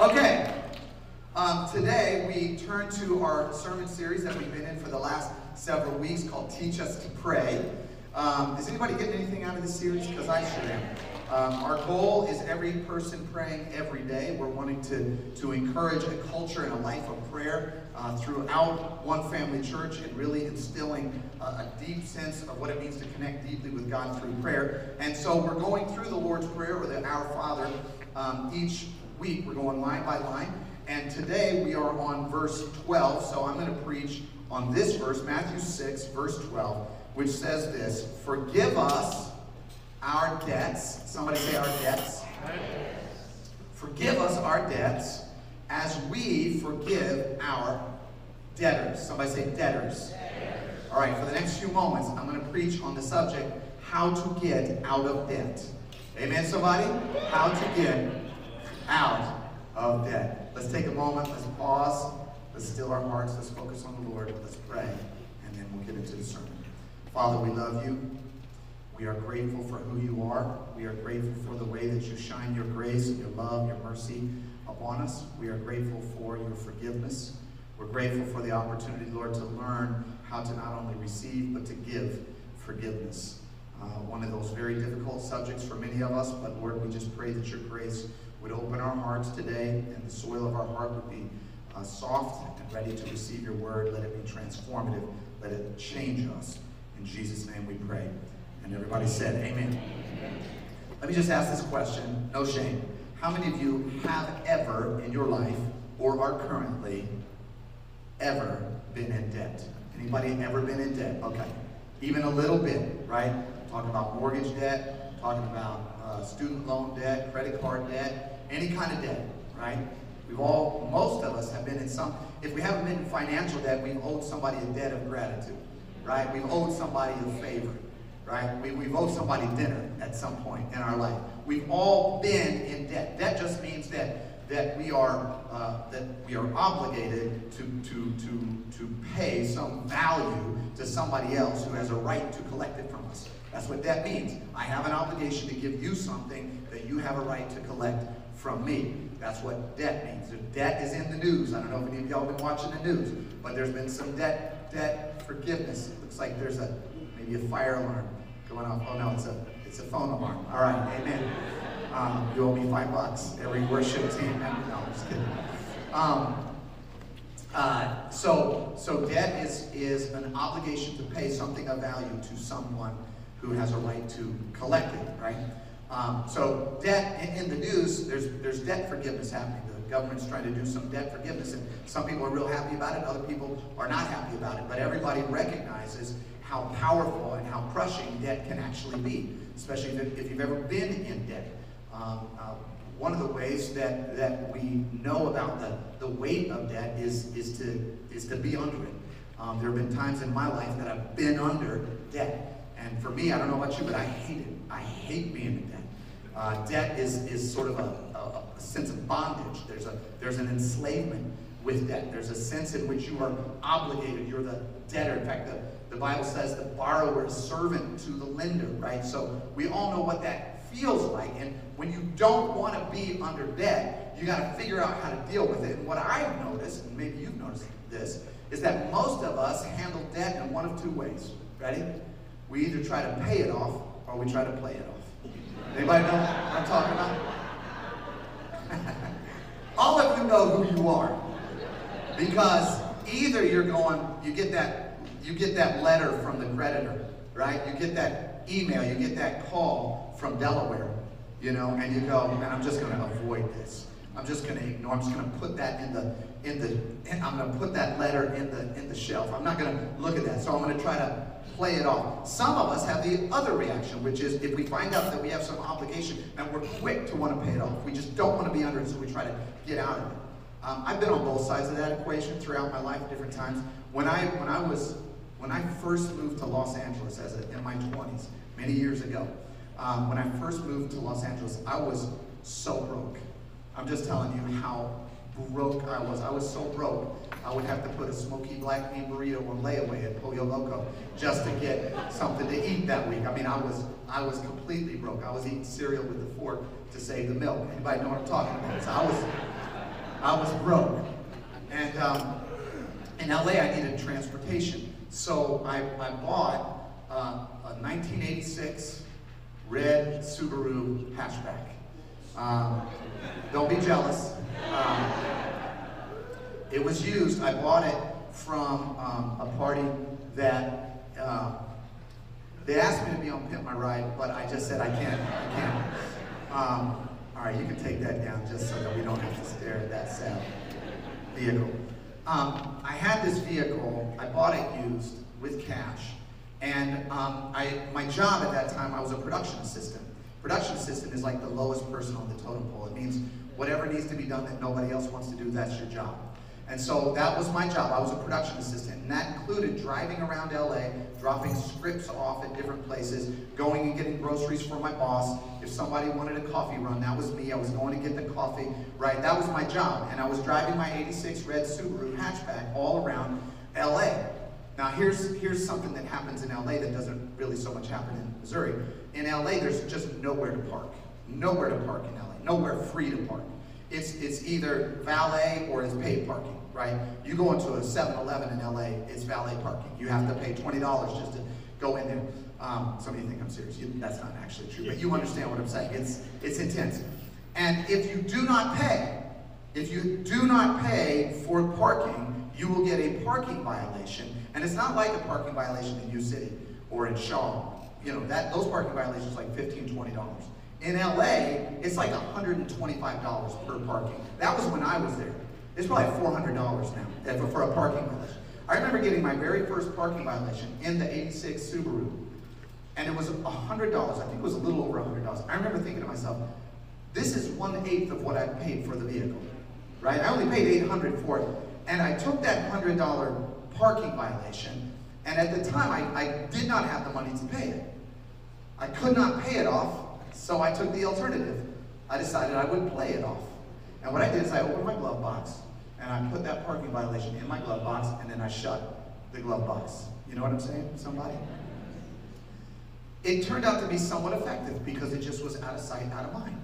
Okay. Um, today we turn to our sermon series that we've been in for the last several weeks called Teach Us to Pray. Um, is anybody getting anything out of this series? Because I sure am. Um, our goal is every person praying every day. We're wanting to, to encourage a culture and a life of prayer uh, throughout One Family Church and really instilling a, deep sense of what it means to connect deeply with God through prayer. And so we're going through the Lord's Prayer or the Our Father um, each week. We're going line by line. And today we are on verse 12. So I'm going to preach on this verse, Matthew 6, verse 12, which says this Forgive us our debts. Somebody say our debts. Forgive us our debts as we forgive our debtors. Somebody say debtors. All right, for the next few moments, I'm going to preach on the subject how to get out of debt. Amen, somebody? How to get out of debt. Let's take a moment, let's pause, let's still our hearts, let's focus on the Lord, let's pray, and then we'll get into the sermon. Father, we love you. We are grateful for who you are. We are grateful for the way that you shine your grace, your love, your mercy upon us. We are grateful for your forgiveness. We're grateful for the opportunity, Lord, to learn how to not only receive, but to give forgiveness. Uh, one of those very difficult subjects for many of us, but Lord, we just pray that your grace would open our hearts today and the soil of our heart would be uh, soft and ready to receive your word. Let it be transformative. Let it change us. In Jesus' name we pray. And everybody said, Amen. Let me just ask this question, no shame. How many of you have ever in your life or are currently ever been in debt? Anybody ever been in debt? Okay. Even a little bit, right? Talking about mortgage debt, talking about uh, student loan debt, credit card debt, any kind of debt, right? We've all, most of us have been in some, if we haven't been in financial debt, we've owed somebody a debt of gratitude, right? We've owed somebody a favor, right? We, we've owed somebody dinner at some point in our life. We've all been in debt. That just means that that we are uh, that we are obligated to, to, to, to pay some value to somebody else who has a right to collect it from us. That's what debt means. I have an obligation to give you something that you have a right to collect from me. That's what debt means. The debt is in the news. I don't know if any of y'all been watching the news, but there's been some debt debt forgiveness. It looks like there's a maybe a fire alarm going off. Oh no, it's a it's a phone alarm. All right, amen. Um, you owe me five bucks. Every worship team member. No, I'm just kidding. Um, uh, so, so debt is, is an obligation to pay something of value to someone who has a right to collect it, right? Um, so debt in, the news, there's there's debt forgiveness happening. The government's trying to do some debt forgiveness, and some people are real happy about it. Other people are not happy about it. But everybody recognizes how powerful and how crushing debt can actually be, especially if, if you've ever been in debt. Um, uh, one of the ways that, that we know about the, the weight of debt is, is, to, is to be under it. Um, there have been times in my life that I've been under debt. And for me, I don't know about you, but I hate it. I hate being in debt. Uh, debt is, is sort of a, a, a, sense of bondage. There's, a, there's an enslavement with debt. There's a sense in which you are obligated. You're the debtor. In fact, the, the Bible says the borrower is servant to the lender, right? So we all know what that feels like. And when you don't want to be under debt, you got to figure out how to deal with it. And what I've noticed, and maybe you've noticed this, is that most of us handle debt in one of two ways. Ready? We either try to pay it off or we try to play it off. Anybody know what I'm talking about? All of you know who you are. Because either you're going, you get that, you get that letter from the creditor, right? You get that email, you get that call, from Delaware, you know, and you go, man, I'm just going to avoid this. I'm just going to ignore. I'm just going to put that in the in the. I'm going to put that letter in the in the shelf. I'm not going to look at that. So I'm going to try to play it off. Some of us have the other reaction, which is if we find out that we have some obligation and we're quick to want to pay it off, we just don't want to be under it, so we try to get out of it. Um, I've been on both sides of that equation throughout my life, different times. When I when I was when I first moved to Los Angeles as a, in my 20s, many years ago, um, when I first moved to Los Angeles, I was so broke. I'm just telling you how broke I was. I was so broke, I would have to put a smoky black bean burrito on layaway at Pollo Loco just to get something to eat that week. I mean, I was I was completely broke. I was eating cereal with a fork to save the milk. Anybody know what I'm talking about? So I was I was broke. And um, in LA, I needed transportation. So I, I bought uh, a 1986 red Subaru hatchback. Um, don't be jealous. Um, it was used. I bought it from um, a party that uh, they asked me to be on Pimp My Ride, but I just said I can't. I can't. Um, all right, you can take that down just so that we don't have to stare at that sad vehicle. Um, I had this vehicle. I bought it used with cash, and um, I my job at that time I was a production assistant. Production assistant is like the lowest person on the totem pole. It means whatever needs to be done that nobody else wants to do, that's your job. And so that was my job. I was a production assistant, and that included driving around LA, dropping scripts off at different places, going and getting groceries for my boss. If somebody wanted a coffee run, that was me. I was going to get the coffee, right? That was my job. And I was driving my 86 red Subaru hatchback all around LA. Now here's, here's something that happens in LA that doesn't really so much happen in Missouri. In LA, there's just nowhere to park. Nowhere to park in LA. Nowhere free to park. It's, it's either valet or it's paid parking, right? You go into a 7-Eleven in LA, it's valet parking. You have to pay $20 just to go in there. Um, some of you think I'm serious. You, that's not actually true, but you understand what I'm saying. It's, it's intense. And if you do not pay, if you do not pay for parking, you will get a parking violation and it's not like a parking violation in U City or in Shaw. You know, that those parking violations like $15, $20. In LA, it's like $125 per parking. That was when I was there. It's probably $400 now for a parking violation. I remember getting my very first parking violation in the 86 Subaru. And it was $100. I think it was a little over $100. I remember thinking to myself, this is one-eighth of what I paid for the vehicle. Right? I only paid $800 for it. And I took that $100 parking violation, and at the time I, I did not have the money to pay it. I could not pay it off, so I took the alternative. I decided I would play it off. And what I did is I opened my glove box, and I put that parking violation in my glove box, and then I shut the glove box. You know what I'm saying, somebody? It turned out to be somewhat effective because it just was out of sight, out of mind.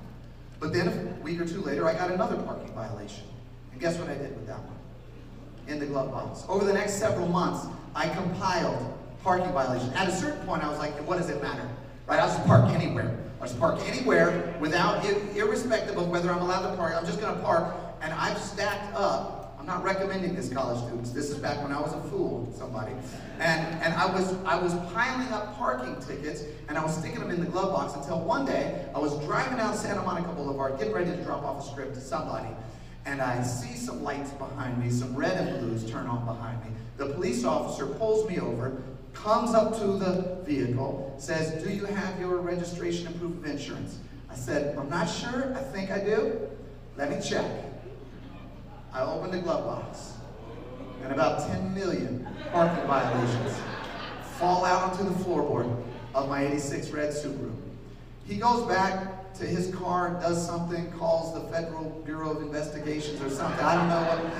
But then a week or two later, I got another parking violation. And guess what I did with that one? in the glove box. Over the next several months, I compiled parking violations. At a certain point, I was like, what does it matter? Right? I'll just park anywhere. I'll park anywhere without, irrespective of whether I'm allowed to park. I'm just going to park. And I've stacked up. I'm not recommending this, college students. This is back when I was a fool, somebody. And, and I, was, I was piling up parking tickets, and I was sticking them in the glove box until one day, I was driving down Santa Monica Boulevard, getting ready to drop off a script to somebody and I see some lights behind me, some red and blues turn on behind me. The police officer pulls me over, comes up to the vehicle, says, do you have your registration and proof of insurance? I said, I'm not sure, I think I do. Let me check. I opened the glove box, and about 10 million parking violations fall out onto the floorboard of my 86 red Subaru. He goes back, to his car, does something, calls the Federal Bureau of Investigations or something. I don't know what.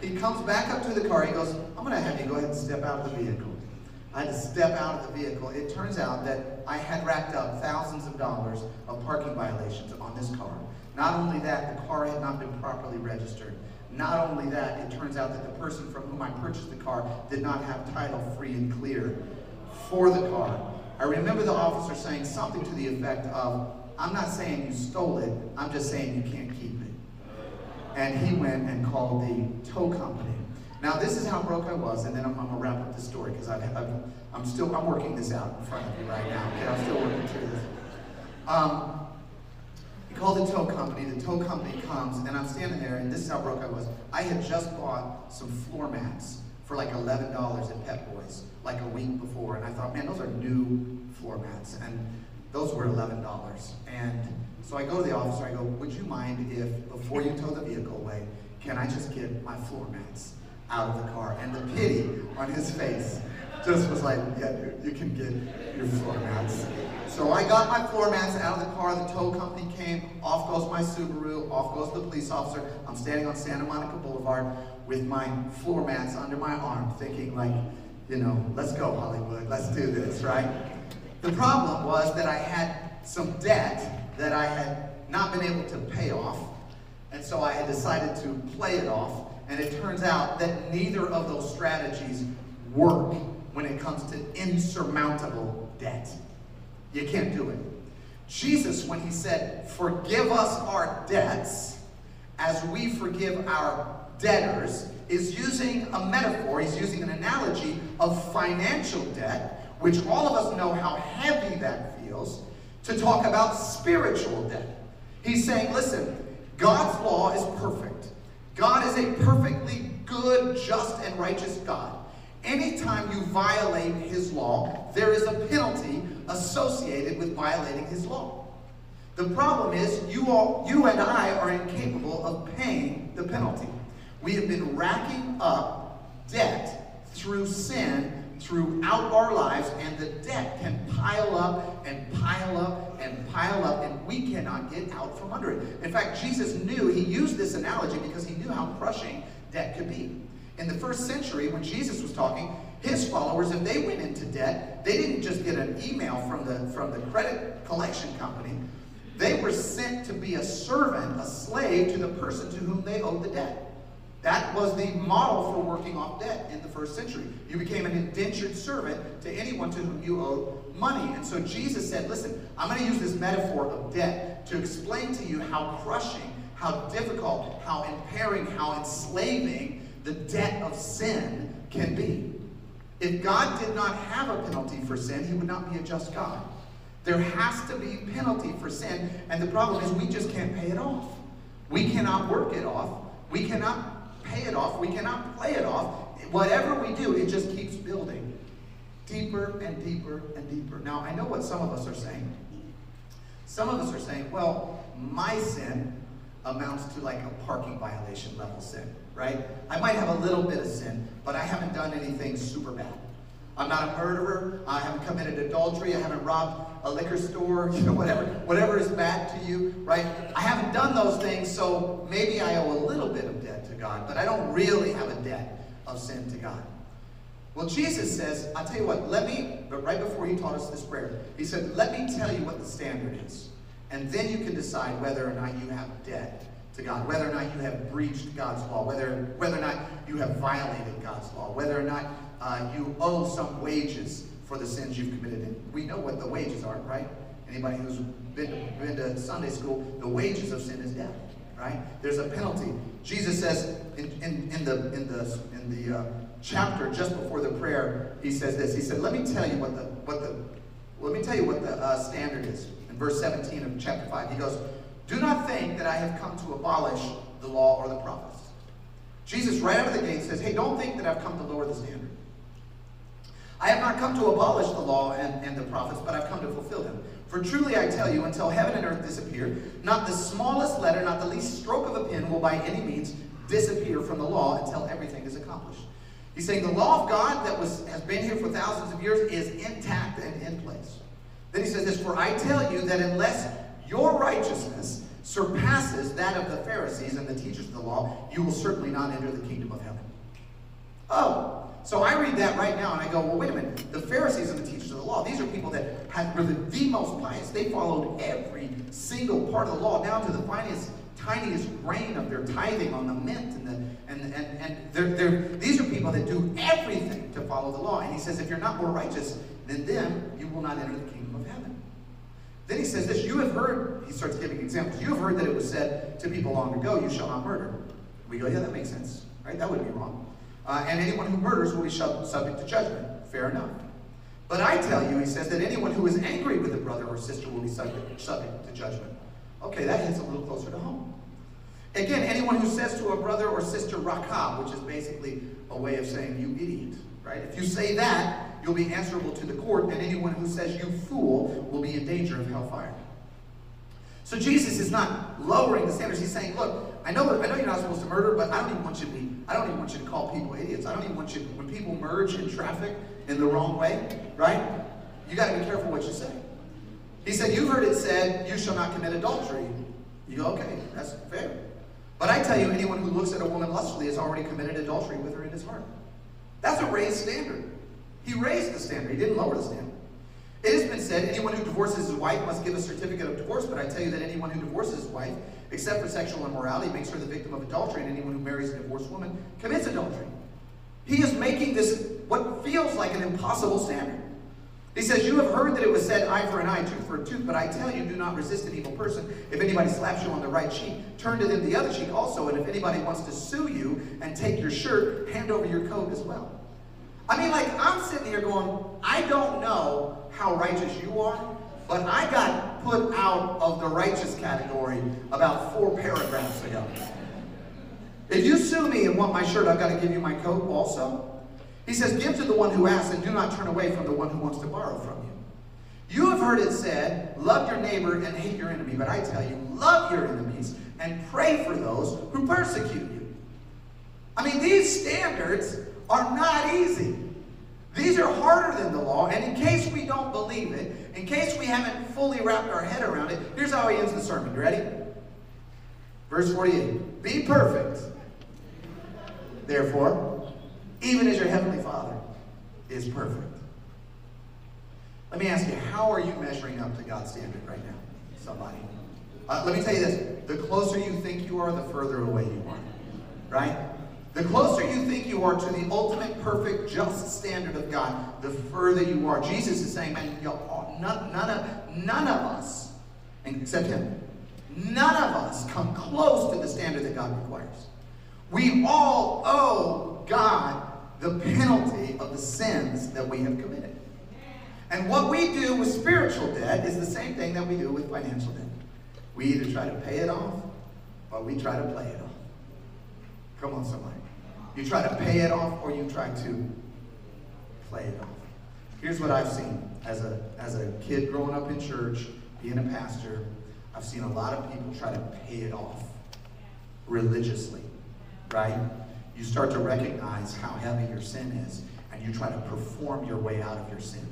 He comes back up to the car. He goes, I'm going to have you go ahead and step out of the vehicle. I had to step out of the vehicle. It turns out that I had racked up thousands of dollars of parking violations on this car. Not only that, the car had not been properly registered. Not only that, it turns out that the person from whom I purchased the car did not have title free and clear for the car. I remember the officer saying something to the effect of, I'm not saying you stole it, I'm just saying you can't keep it. And he went and called the tow company. Now this is how broke I was, and then I'm, I'm gonna wrap up the story because I've, I'm still, I'm working this out in front of you right now. Okay, I'm still working through this. Um, called the tow company, the tow company comes, and I'm standing there, and this is how broke I was. I had just bought some floor mats for like $11 at Pep Boys, like a week before, and I thought, man, those are new floor mats. And those were $11. And so I go to the officer, I go, would you mind if, before you tow the vehicle away, can I just get my floor mats out of the car? And the pity on his face just was like, yeah, you can get your floor mats. So I got my floor mats out of the car, the tow company came, off goes my Subaru, off goes the police officer. I'm standing on Santa Monica Boulevard with my floor mats under my arm, thinking like, you know, let's go Hollywood, let's do this, right? The problem was that I had some debt that I had not been able to pay off. And so I had decided to play it off. And it turns out that neither of those strategies work when it comes to insurmountable debt. You can't do it. Jesus, when he said, Forgive us our debts as we forgive our debtors, is using a metaphor, he's using an analogy of financial debt, which all of us know how heavy that feels, to talk about spiritual debt. He's saying, listen, God's law is perfect. God is a perfectly good, just, and righteous God. Anytime you violate his law, there is a penalty associated with violating his law. The problem is you all you and I are incapable of paying the penalty. We have been racking up debt through sin throughout our lives, and the debt can pile up and pile up and pile up, and we cannot get out from under it. In fact, Jesus knew, he used this analogy because he knew how crushing debt could be. In the first century, when Jesus was talking, his followers, if they went into debt, they didn't just get an email from the, from the credit collection company. They were sent to be a servant, a slave to the person to whom they owed the debt. That was the model for working off debt in the first century. You became an indentured servant to anyone to whom you owed money. And so Jesus said, listen, I'm going to use this metaphor of debt to explain to you how crushing, how difficult, how impairing, how enslaving the debt of sin can be. If God did not have a penalty for sin, he would not be a just God. There has to be penalty for sin, and the problem is we just can't pay it off. We cannot work it off. We cannot pay it off. We cannot play it off. Whatever we do, it just keeps building deeper and deeper and deeper. Now, I know what some of us are saying. Some of us are saying, well, my sin amounts to like a parking violation level sin, right? I might have a little bit of sin, but I haven't done anything super bad. I'm not a murderer. I haven't committed adultery. I haven't robbed a liquor store, you know, whatever, whatever is bad to you, right? I haven't done those things, so maybe I owe a little bit of debt to God, but I don't really have a debt of sin to God. Well, Jesus says, I'll tell you what, let me, but right before he taught us this prayer, he said, let me tell you what the standard is. And then you can decide whether or not you have debt to God, whether or not you have breached God's law, whether, whether or not you have violated God's law, whether or not uh, you owe some wages for the sins you've committed. And we know what the wages are, right? Anybody who's been to, been to Sunday school, the wages of sin is death, right? There's a penalty. Jesus says in, in, in the, in the, in the uh, chapter just before the prayer, he says this. He said, let me tell you what the, what the, let me tell you what the uh, standard is. In verse 17 of chapter 5, he goes, do not think that I have come to abolish the law or the prophets. Jesus, right out of the gate, says, hey, don't think that I've come to lower the standard. I have not come to abolish the law and, and the prophets, but I've come to fulfill them. For truly I tell you, until heaven and earth disappear, not the smallest letter, not the least stroke of a pen will by any means disappear from the law until everything is accomplished. He's saying the law of God that was, has been here for thousands of years is intact and in place. Then he says this, For I tell you that unless your righteousness surpasses that of the Pharisees and the teachers of the law, you will certainly not enter the kingdom of heaven. Oh, so I read that right now and I go, well, wait a minute. The Pharisees and the teachers of the law, these are people that had, were the, the most pious. They followed every single part of the law, down to the finest, tiniest grain of their tithing on the mint. And, the, and, and, and they're, they're, these are people that do everything to follow the law. And he says, if you're not more righteous than them, you will not enter the kingdom of heaven. Then he says this, you have heard, he starts giving examples, you have heard that it was said to people long ago, you shall not murder. We go, yeah, that makes sense, right? That wouldn't be wrong. Uh, and anyone who murders will be subject to judgment. Fair enough. But I tell you, he says, that anyone who is angry with a brother or sister will be subject, subject to judgment. Okay, that hits a little closer to home. Again, anyone who says to a brother or sister, rakah, which is basically a way of saying, you idiot, right? If you say that, you'll be answerable to the court, and anyone who says, you fool, will be in danger of hellfire. So Jesus is not lowering the standards. He's saying, look, I know, I know you're not supposed to murder, but I don't even want you to be, I don't even want you to call people idiots. I don't even want you, to, when people merge in traffic in the wrong way, right? You got to be careful what you say. He said, you've heard it said, you shall not commit adultery. You go, okay, that's fair. But I tell you, anyone who looks at a woman lustfully has already committed adultery with her in his heart. That's a raised standard. He raised the standard. He didn't lower the standard. It has been said, anyone who divorces his wife must give a certificate of divorce, but I tell you that anyone who divorces his wife, except for sexual immorality, makes her the victim of adultery, and anyone who marries a divorced woman commits adultery. He is making this what feels like an impossible standard. He says, You have heard that it was said, eye for an eye, tooth for a tooth, but I tell you, do not resist an evil person. If anybody slaps you on the right cheek, turn to them the other cheek also. And if anybody wants to sue you and take your shirt, hand over your coat as well. I mean, like, I'm sitting here going, I don't know how righteous you are, but I got put out of the righteous category about four paragraphs ago. If you sue me and want my shirt, I've got to give you my coat also. He says, Give to the one who asks, and do not turn away from the one who wants to borrow from you. You have heard it said, Love your neighbor and hate your enemy. But I tell you, love your enemies and pray for those who persecute you. I mean, these standards are not easy. These are harder than the law, and in case we don't believe it, in case we haven't fully wrapped our head around it, here's how he ends the sermon. You ready? Verse 48 Be perfect, therefore, even as your heavenly Father is perfect. Let me ask you, how are you measuring up to God's standard right now? Somebody. Uh, let me tell you this the closer you think you are, the further away you are. Right? The closer you think you are to the ultimate, perfect, just standard of God, the further you are. Jesus is saying, man, none, none, of, none of us, except him, none of us come close to the standard that God requires. We all owe God the penalty of the sins that we have committed. And what we do with spiritual debt is the same thing that we do with financial debt. We either try to pay it off or we try to play it off. Come on, somebody. You try to pay it off or you try to play it off. Here's what I've seen as a, as a kid growing up in church, being a pastor. I've seen a lot of people try to pay it off religiously, right? You start to recognize how heavy your sin is, and you try to perform your way out of your sin.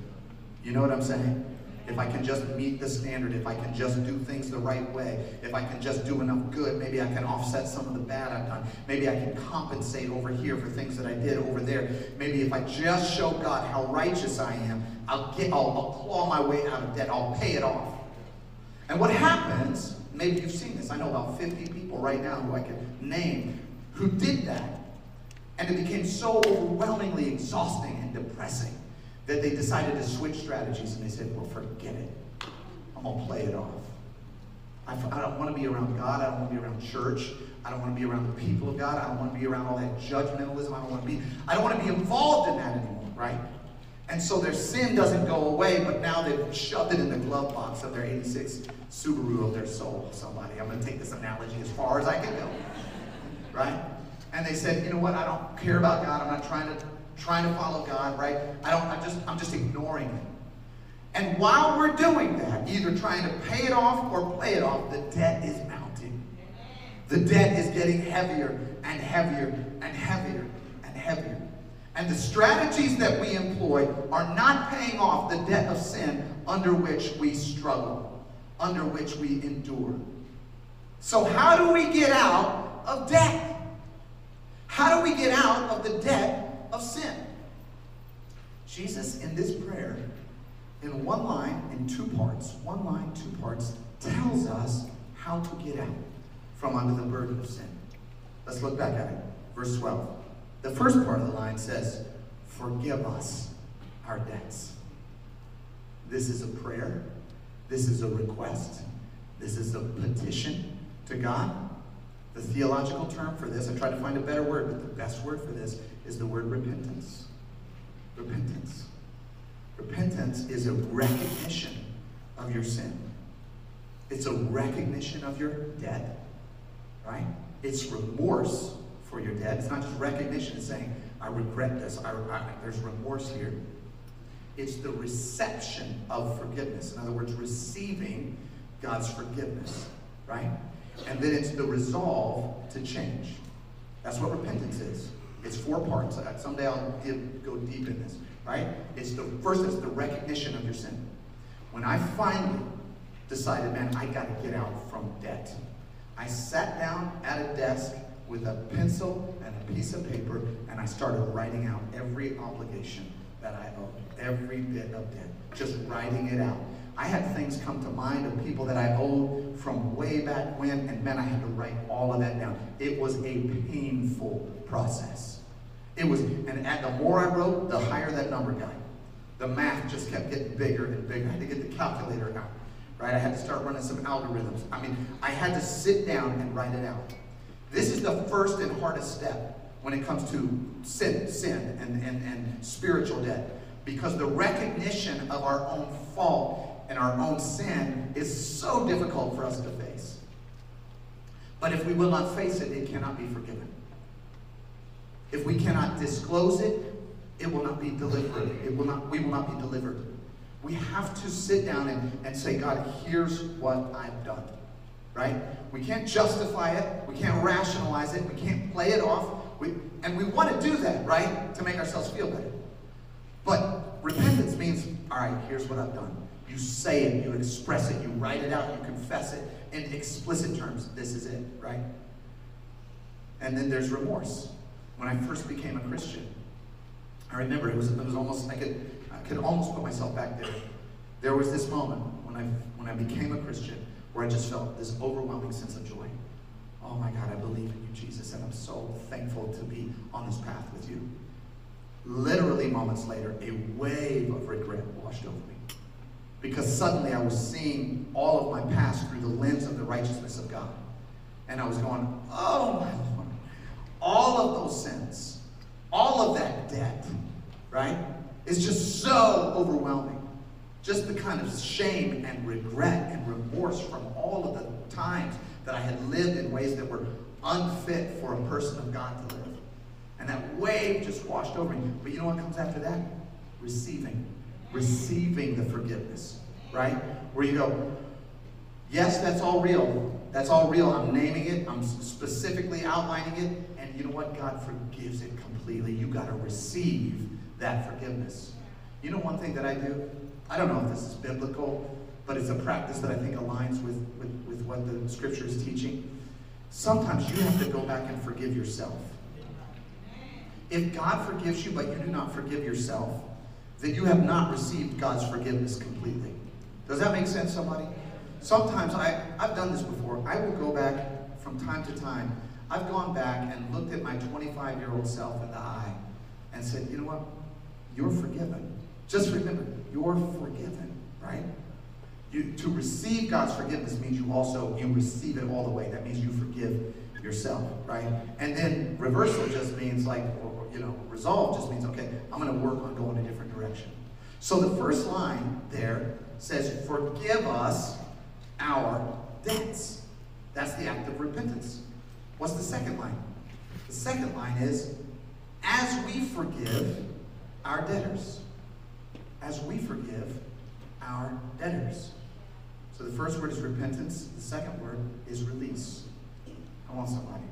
You know what I'm saying? If I can just meet the standard, if I can just do things the right way, if I can just do enough good, maybe I can offset some of the bad I've done. Maybe I can compensate over here for things that I did over there. Maybe if I just show God how righteous I am, I'll get, I'll, I'll claw my way out of debt. I'll pay it off. And what happens, maybe you've seen this, I know about 50 people right now who I can name who did that. And it became so overwhelmingly exhausting and depressing that they decided to switch strategies and they said, well, forget it. I'm going to play it off. I, I don't want to be around God. I don't want to be around church. I don't want to be around the people of God. I don't want to be around all that judgmentalism. I don't want to be, I don't want to be involved in that anymore, right? And so their sin doesn't go away, but now they've shoved it in the glove box of their 86 Subaru of their soul. Somebody, I'm going to take this analogy as far as I can go, right? And they said, you know what? I don't care about God. I'm not trying to trying to follow God, right? I don't, I'm just, I'm just ignoring it. And while we're doing that, either trying to pay it off or play it off, the debt is mounting. The debt is getting heavier and heavier and heavier and heavier. And the strategies that we employ are not paying off the debt of sin under which we struggle, under which we endure. So, how do we get out of debt? How do we get out of the debt of sin. Jesus, in this prayer, in one line, in two parts, one line, two parts, tells us how to get out from under the burden of sin. Let's look back at it. Verse 12. The first part of the line says, Forgive us our debts. This is a prayer. This is a request. This is a petition to God. The theological term for this, I tried to find a better word, but the best word for this is the word repentance. Repentance. Repentance is a recognition of your sin. It's a recognition of your debt, right? It's remorse for your debt. It's not just recognition, it's saying, I regret this. I, I, there's remorse here. It's the reception of forgiveness. In other words, receiving God's forgiveness, right? And then it's the resolve to change. That's what repentance is. It's four parts. Someday I'll go deep in this, right? It's the first is the recognition of your sin. When I finally decided, man, I got to get out from debt, I sat down at a desk with a pencil and a piece of paper, and I started writing out every obligation that I owed. Every bit of debt. Just writing it out. I had things come to mind of people that I owed from way back when, and man, I had to write all of that down. It was a painful process. It was, and at the more I wrote, the higher that number got. The math just kept getting bigger and bigger. I had to get the calculator out, right? I had to start running some algorithms. I mean, I had to sit down and write it out. This is the first and hardest step when it comes to sin, sin and, and, and spiritual debt. Because the recognition of our own fault and our own sin is so difficult for us to face. But if we will not face it, it cannot be forgiven. If we cannot disclose it, it will not be delivered. It will not, we will not be delivered. We have to sit down and, and say, God, here's what I've done. Right? We can't justify it. We can't rationalize it. We can't play it off. We, and we want to do that, right? To make ourselves feel better. But repentance means, all right, here's what I've done. You say it, you express it, you write it out, you confess it in explicit terms. This is it, right? And then there's remorse. When I first became a Christian, I remember it was, it was almost, I could, I could almost put myself back there. There was this moment when I, when I became a Christian where I just felt this overwhelming sense of joy. Oh my God, I believe in you, Jesus, and I'm so thankful to be on this path with you. Literally moments later, a wave of regret washed over me because suddenly I was seeing all of my past through the lens of the righteousness of God. And I was going, oh my Lord, all of those sins, all of that debt, right, is just so overwhelming. Just the kind of shame and regret and remorse from all of the times that I had lived in ways that were unfit for a person of God to live. And that wave just washed over me. But you know what comes after that? Receiving receiving the forgiveness, right? Where you go, yes, that's all real. That's all real. I'm naming it, I'm specifically outlining it, and you know what? God forgives it completely. You got to receive that forgiveness. You know one thing that I do? I don't know if this is biblical, but it's a practice that I think aligns with, with, with what the scripture is teaching. Sometimes you have to go back and forgive yourself. If God forgives you, but you do not forgive yourself, that you have not received God's forgiveness completely. Does that make sense, somebody? Sometimes I, I've done this before. I will go back from time to time. I've gone back and looked at my 25 year old self in the eye and said, you know what? You're forgiven. Just remember, you're forgiven, right? You, to receive God's forgiveness means you also you receive it all the way. That means you forgive yourself, right? And then reversal just means like, you know, resolve just means, okay, I'm going to work on going a different direction. So the first line there says, forgive us our debts. That's the act of repentance. What's the second line? The second line is, as we forgive our debtors. As we forgive our debtors. So the first word is repentance. The second word is release. Come on, somebody.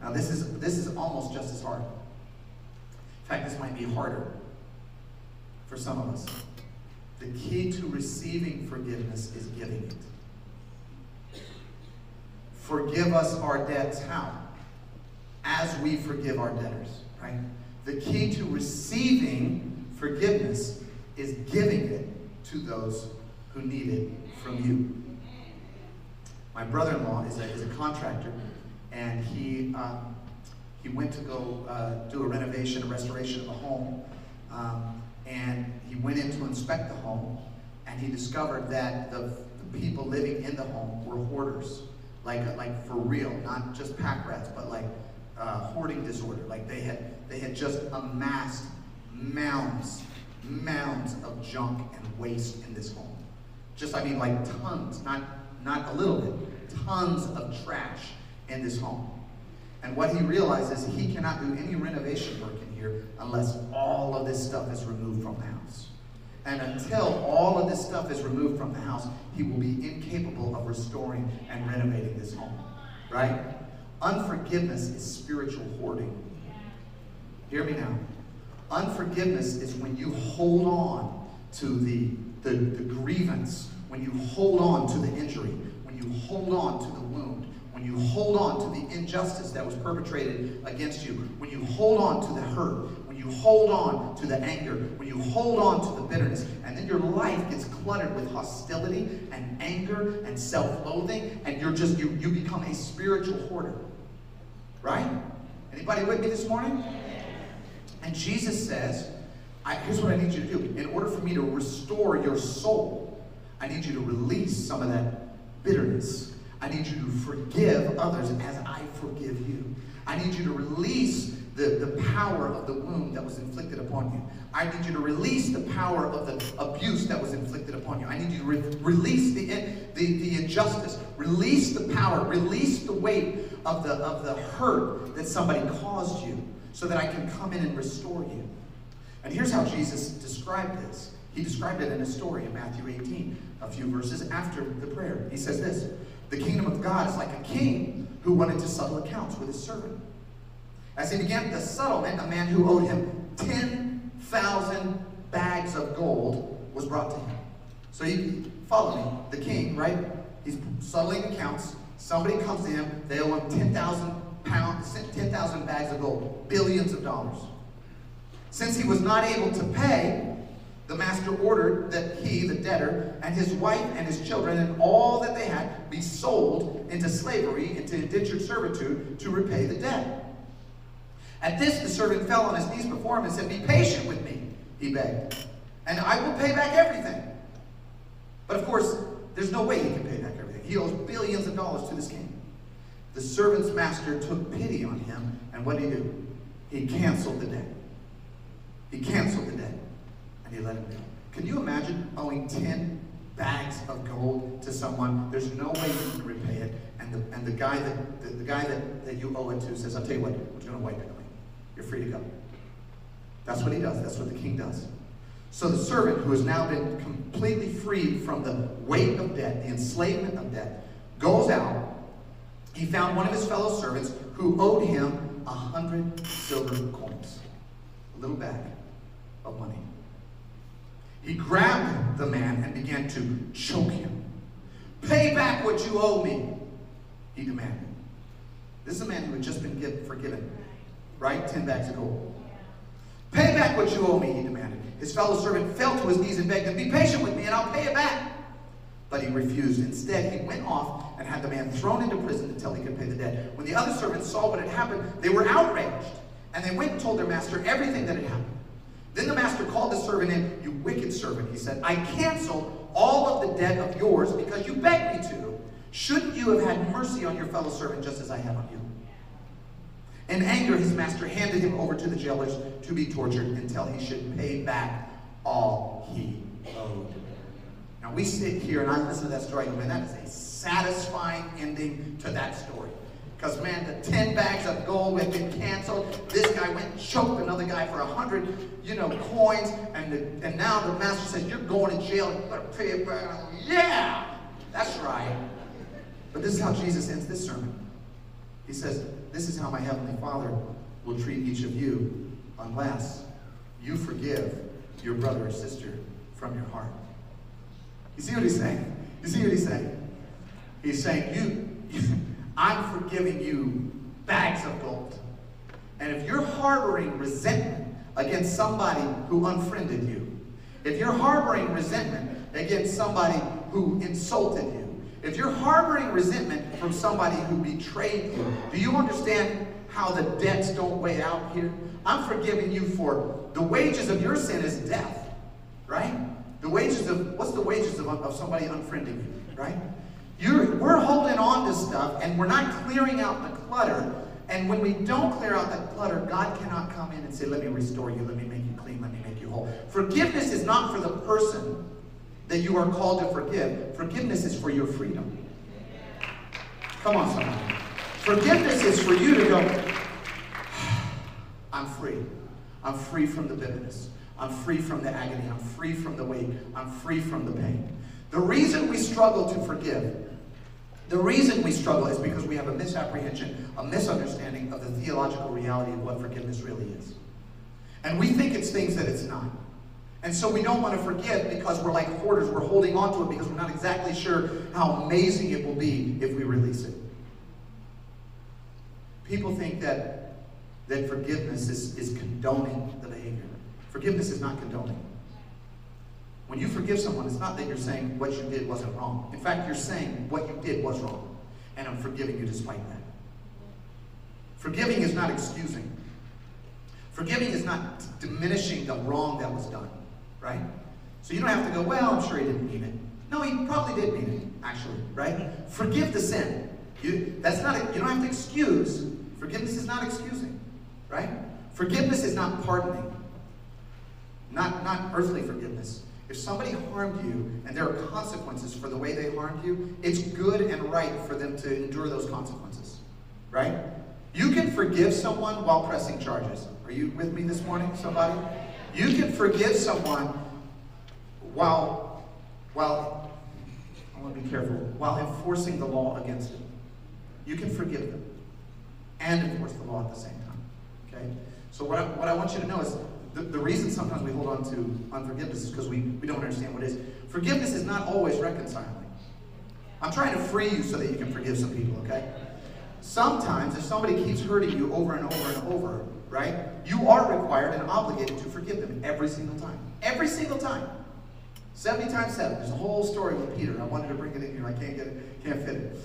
Now this is this is almost just as hard. In fact, this might be harder for some of us. The key to receiving forgiveness is giving it. Forgive us our debts. How? As we forgive our debtors, right? The key to receiving forgiveness is giving it to those who need it from you. My brother-in-law is a, is a contractor, and he um, he went to go uh, do a renovation, a restoration of a home, um, and he went in to inspect the home, and he discovered that the, the people living in the home were hoarders, like like for real, not just pack rats, but like uh, hoarding disorder. Like they had they had just amassed mounds, mounds of junk and waste in this home. Just I mean like tons, not not a little bit, tons of trash in this home. And what he realizes, he cannot do any renovation work in here unless all of this stuff is removed from the house. And until all of this stuff is removed from the house, he will be incapable of restoring and renovating this home. Right? Unforgiveness is spiritual hoarding. Hear me now. Unforgiveness is when you hold on to the, the, the grievance, when you hold on to the injury, when you hold on to the when you hold on to the injustice that was perpetrated against you, when you hold on to the hurt, when you hold on to the anger, when you hold on to the bitterness, and then your life gets cluttered with hostility and anger and self-loathing, and you're just you you become a spiritual hoarder. Right? Anybody with me this morning? And Jesus says, here's what I need you to do. In order for me to restore your soul, I need you to release some of that bitterness. I need you to forgive others as I forgive you. I need you to release the, the power of the wound that was inflicted upon you. I need you to release the power of the abuse that was inflicted upon you. I need you to re release the, the, the injustice. Release the power. Release the weight of the, of the hurt that somebody caused you so that I can come in and restore you. And here's how Jesus described this. He described it in a story in Matthew 18, a few verses after the prayer. He says this, The kingdom of God is like a king who wanted to settle accounts with his servant. As he began the settlement, a man who owed him 10,000 bags of gold was brought to him. So you follow me. The king, right? He's settling accounts. Somebody comes to him. They owe him 10,000 pounds, 10,000 bags of gold, billions of dollars. Since he was not able to pay, the master ordered that he, the debtor, and his wife and his children and all that they had be sold into slavery, into indentured servitude, to repay the debt. At this, the servant fell on his knees before him and said, Be patient with me, he begged, and I will pay back everything. But of course, there's no way he can pay back everything. He owes billions of dollars to this king. The servant's master took pity on him, and what did he do? He canceled the debt. He canceled the debt, and he let him go. Can you imagine owing 10 bags of gold to someone? There's no way you can repay it. And the, and the guy, that, the, the guy that, that you owe it to says, I'll tell you what, just going to wipe it clean. You're free to go. That's what he does. That's what the king does. So the servant, who has now been completely freed from the weight of debt, the enslavement of debt, goes out. He found one of his fellow servants who owed him a hundred silver coins, a little bag of money. He grabbed the man and began to choke him. Pay back what you owe me, he demanded. This is a man who had just been forgiven, right? Ten bags of gold. Pay back what you owe me, he demanded. His fellow servant fell to his knees and begged him, Be patient with me and I'll pay it back. But he refused. Instead, he went off and had the man thrown into prison until he could pay the debt. When the other servants saw what had happened, they were outraged. And they went and told their master everything that had happened. Then the master called the servant in. You wicked servant, he said, I canceled all of the debt of yours because you begged me to. Shouldn't you have had mercy on your fellow servant just as I have on you? In anger, his master handed him over to the jailers to be tortured until he should pay back all he owed. Now we sit here and I listen to that story, and man, that is a satisfying ending to that story. Because, man, the 10 bags of gold had been canceled. This guy went and choked another guy for a 100, you know, coins. And, the, and now the master says, you're going to jail. You better pay it back. Yeah, that's right. But this is how Jesus ends this sermon. He says, this is how my heavenly Father will treat each of you unless you forgive your brother or sister from your heart. You see what he's saying? You see what he's saying? He's saying, you, you I'm forgiving you bags of gold. And if you're harboring resentment against somebody who unfriended you, if you're harboring resentment against somebody who insulted you, if you're harboring resentment from somebody who betrayed you, do you understand how the debts don't weigh out here? I'm forgiving you for the wages of your sin is death, right? The wages of, what's the wages of, of somebody unfriending you, right? You're, we're holding on to stuff and we're not clearing out the clutter. And when we don't clear out that clutter, God cannot come in and say, let me restore you, let me make you clean, let me make you whole. Forgiveness is not for the person that you are called to forgive. Forgiveness is for your freedom. Come on, somebody. Forgiveness is for you to go, I'm free. I'm free from the bitterness. I'm free from the agony. I'm free from the weight. I'm free from the pain. The reason we struggle to forgive the reason we struggle is because we have a misapprehension, a misunderstanding of the theological reality of what forgiveness really is. And we think it's things that it's not. And so we don't want to forgive because we're like hoarders. We're holding on to it because we're not exactly sure how amazing it will be if we release it. People think that that forgiveness is, is condoning the behavior. Forgiveness is not condoning. When you forgive someone, it's not that you're saying what you did wasn't wrong. In fact, you're saying what you did was wrong, and I'm forgiving you despite that. Forgiving is not excusing. Forgiving is not diminishing the wrong that was done, right? So you don't have to go, well, I'm sure he didn't mean it. No, he probably did mean it, actually, right? Forgive the sin. You, that's not, a, you don't have to excuse. Forgiveness is not excusing, right? Forgiveness is not pardoning. Not, not earthly forgiveness. If somebody harmed you and there are consequences for the way they harmed you, it's good and right for them to endure those consequences, right? You can forgive someone while pressing charges. Are you with me this morning, somebody? You can forgive someone while, while, I want to be careful, while enforcing the law against them. You can forgive them and enforce the law at the same time. Okay? So what I, what I want you to know is the, the reason sometimes we hold on to unforgiveness is because we, we don't understand what it is. Forgiveness is not always reconciling. I'm trying to free you so that you can forgive some people, okay? Sometimes, if somebody keeps hurting you over and over and over, right, you are required and obligated to forgive them every single time. Every single time. 70 times 7. There's a whole story with Peter. I wanted to bring it in here. I can't get it, can't fit it.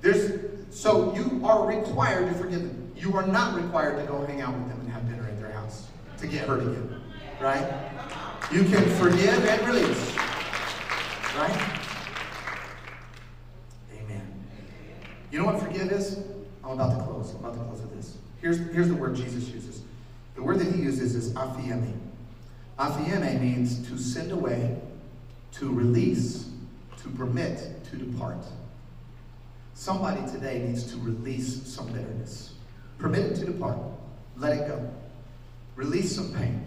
There's, so you are required to forgive them. You are not required to go hang out with them and have dinner at their house to get hurt again. Right? You can forgive and release. Right? Amen. You know what forgive is? I'm about to close. I'm about to close with this. Here's, here's the word Jesus uses. The word that he uses is aphiemi. Aphiemi means to send away, to release, to permit, to depart. Somebody today needs to release some bitterness. Permit it to depart. Let it go. Release some pain.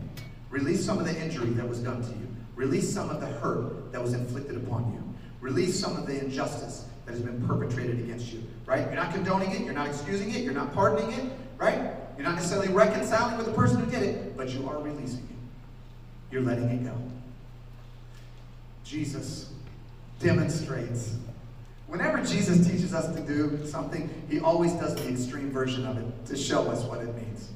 Release some of the injury that was done to you. Release some of the hurt that was inflicted upon you. Release some of the injustice that has been perpetrated against you. Right? You're not condoning it. You're not excusing it. You're not pardoning it. Right? You're not necessarily reconciling with the person who did it, but you are releasing it. You're letting it go. Jesus demonstrates. Whenever Jesus teaches us to do something, he always does the extreme version of it to show us what it means.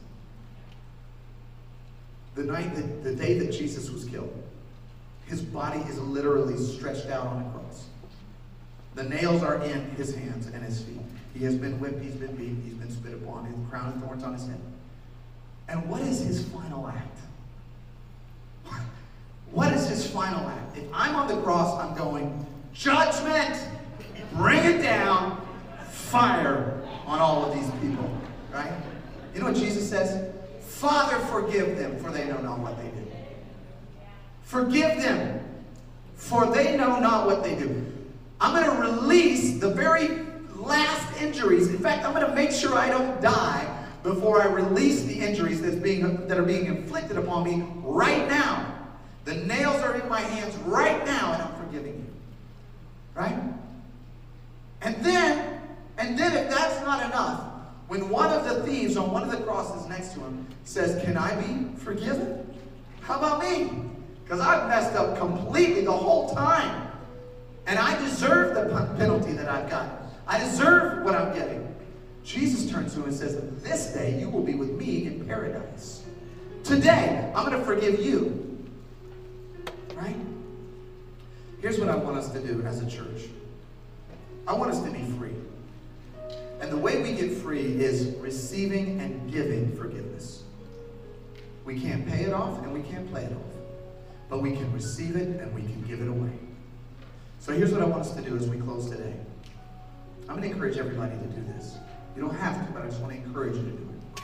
The night that, the day that Jesus was killed, his body is literally stretched out on a cross. The nails are in his hands and his feet. He has been whipped, he's been beaten, he's been spit upon, his crown of thorns on his head. And what is his final act? What is his final act? If I'm on the cross, I'm going, judgment, bring it down, fire on all of these people. Right? You know what Jesus says? Father, forgive them, for they know not what they do. Forgive them, for they know not what they do. I'm going to release the very last injuries. In fact, I'm going to make sure I don't die before I release the injuries that's being, that are being inflicted upon me right now. The nails are in my hands right now, and I'm forgiving you. Right? And then, and then if that's not enough, when one of the thieves on one of the crosses next to him says, Can I be forgiven? How about me? Because I've messed up completely the whole time. And I deserve the penalty that I've got. I deserve what I'm getting. Jesus turns to him and says, This day you will be with me in paradise. Today, I'm going to forgive you. Right? Here's what I want us to do as a church I want us to be free. We get free is receiving and giving forgiveness. We can't pay it off and we can't play it off. But we can receive it and we can give it away. So here's what I want us to do as we close today. I'm going to encourage everybody to do this. You don't have to, but I just want to encourage you to do it.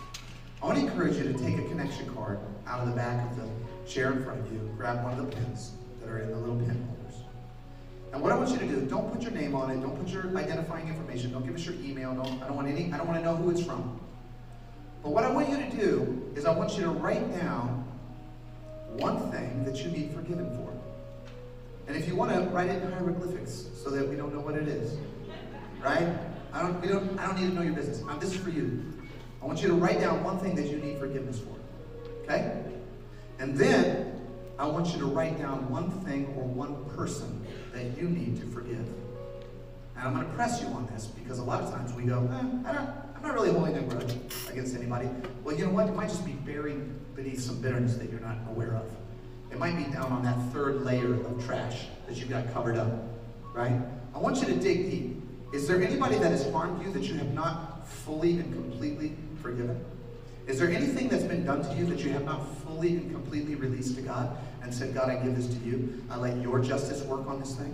I want to encourage you to take a connection card out of the back of the chair in front of you, grab one of the pins that are in the little pin holders. And what I want you to do, don't put your name on it, don't put your identifying information, don't give us your email, don't, I don't want any, I don't want to know who it's from. But what I want you to do is I want you to write down one thing that you need forgiven for. And if you want to write it in hieroglyphics so that we don't know what it is. Right? I don't, we don't, I don't need to know your business. I'm, this is for you. I want you to write down one thing that you need forgiveness for. Okay? And then I want you to write down one thing or one person that you need to forgive. And I'm going to press you on this because a lot of times we go, eh, I don't, I'm not really holding a grudge against anybody. Well, you know what? It might just be buried beneath some bitterness that you're not aware of. It might be down on that third layer of trash that you've got covered up, right? I want you to dig deep. Is there anybody that has harmed you that you have not fully and completely forgiven? Is there anything that's been done to you that you have not fully and completely released to God and said, God, I give this to you. I let your justice work on this thing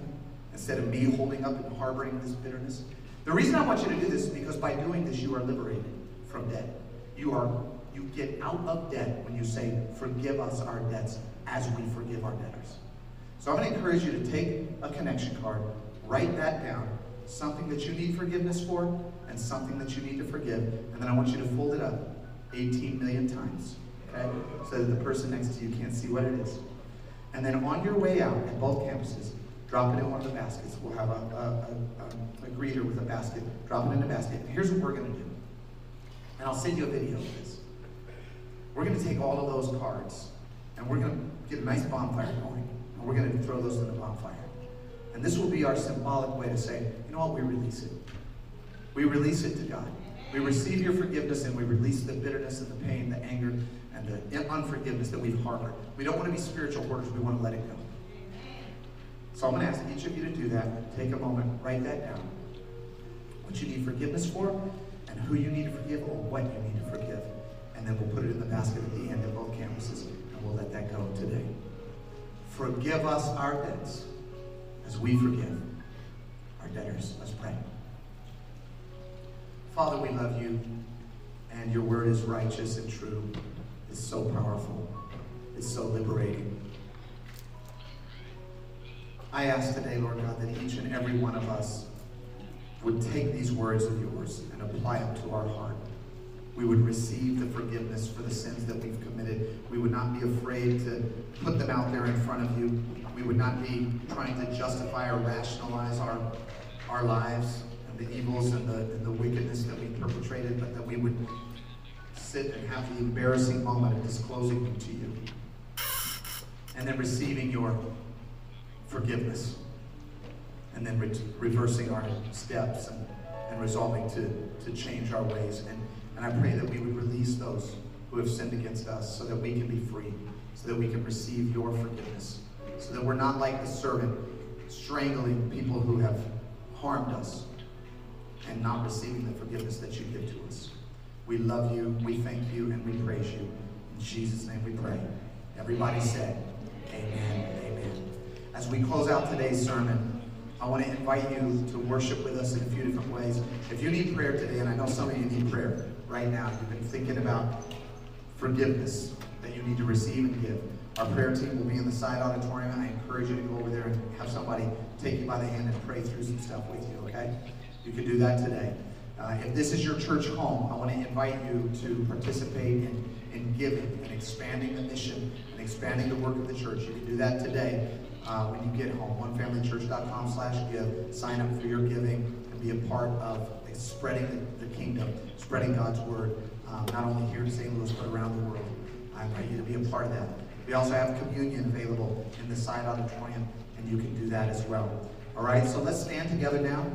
instead of me holding up and harboring this bitterness? The reason I want you to do this is because by doing this, you are liberated from debt. You are you get out of debt when you say, forgive us our debts as we forgive our debtors. So I'm going to encourage you to take a connection card, write that down, something that you need forgiveness for, and something that you need to forgive, and then I want you to fold it up 18 million times, okay? So that the person next to you can't see what it is. And then on your way out at both campuses, drop it in one of the baskets. We'll have a, a, a, a greeter with a basket. Drop it in the basket. And here's what we're going to do. And I'll send you a video of this. We're going to take all of those cards and we're going to get a nice bonfire going. And we're going to throw those in the bonfire. And this will be our symbolic way to say, you know what, we release it. We release it to God. We receive your forgiveness and we release the bitterness and the pain, the anger, and the unforgiveness that we've harbored. We don't want to be spiritual hoarders. We want to let it go. So I'm going to ask each of you to do that. Take a moment, write that down. What you need forgiveness for, and who you need to forgive, or what you need to forgive and then we'll put it in the basket at the end of both campuses, and we'll let that go today. Forgive us our debts as we forgive our debtors. Let's pray. Father, we love you, and your word is righteous and true. It's so powerful. It's so liberating. I ask today, Lord God, that each and every one of us would take these words of yours and apply them to our heart we would receive the forgiveness for the sins that we've committed. We would not be afraid to put them out there in front of you. We would not be trying to justify or rationalize our, our lives the evils and the, and the wickedness that we perpetrated, but that we would sit and have the embarrassing moment of disclosing them to you. And then receiving your forgiveness. And then re reversing our steps and, and resolving to, to change our ways. And and I pray that we would release those who have sinned against us so that we can be free, so that we can receive your forgiveness, so that we're not like the servant strangling people who have harmed us and not receiving the forgiveness that you give to us. We love you, we thank you, and we praise you. In Jesus' name we pray. Everybody said, Amen, amen. As we close out today's sermon, I want to invite you to worship with us in a few different ways. If you need prayer today, and I know some of you need prayer, right now. You've been thinking about forgiveness that you need to receive and give. Our prayer team will be in the side auditorium. I encourage you to go over there and have somebody take you by the hand and pray through some stuff with you, okay? You can do that today. Uh, if this is your church home, I want to invite you to participate in, in giving and expanding the mission and expanding the work of the church. You can do that today uh, when you get home. OneFamilyChurch.com slash give. Sign up for your giving and be a part of spreading the, the kingdom, spreading God's word, um, not only here in St. Louis, but around the world. I invite you to be a part of that. We also have communion available in the side auditorium, and you can do that as well. All right, so let's stand together now.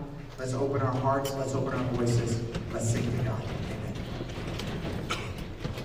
Let's open our hearts. Let's open our voices. Let's sing to God.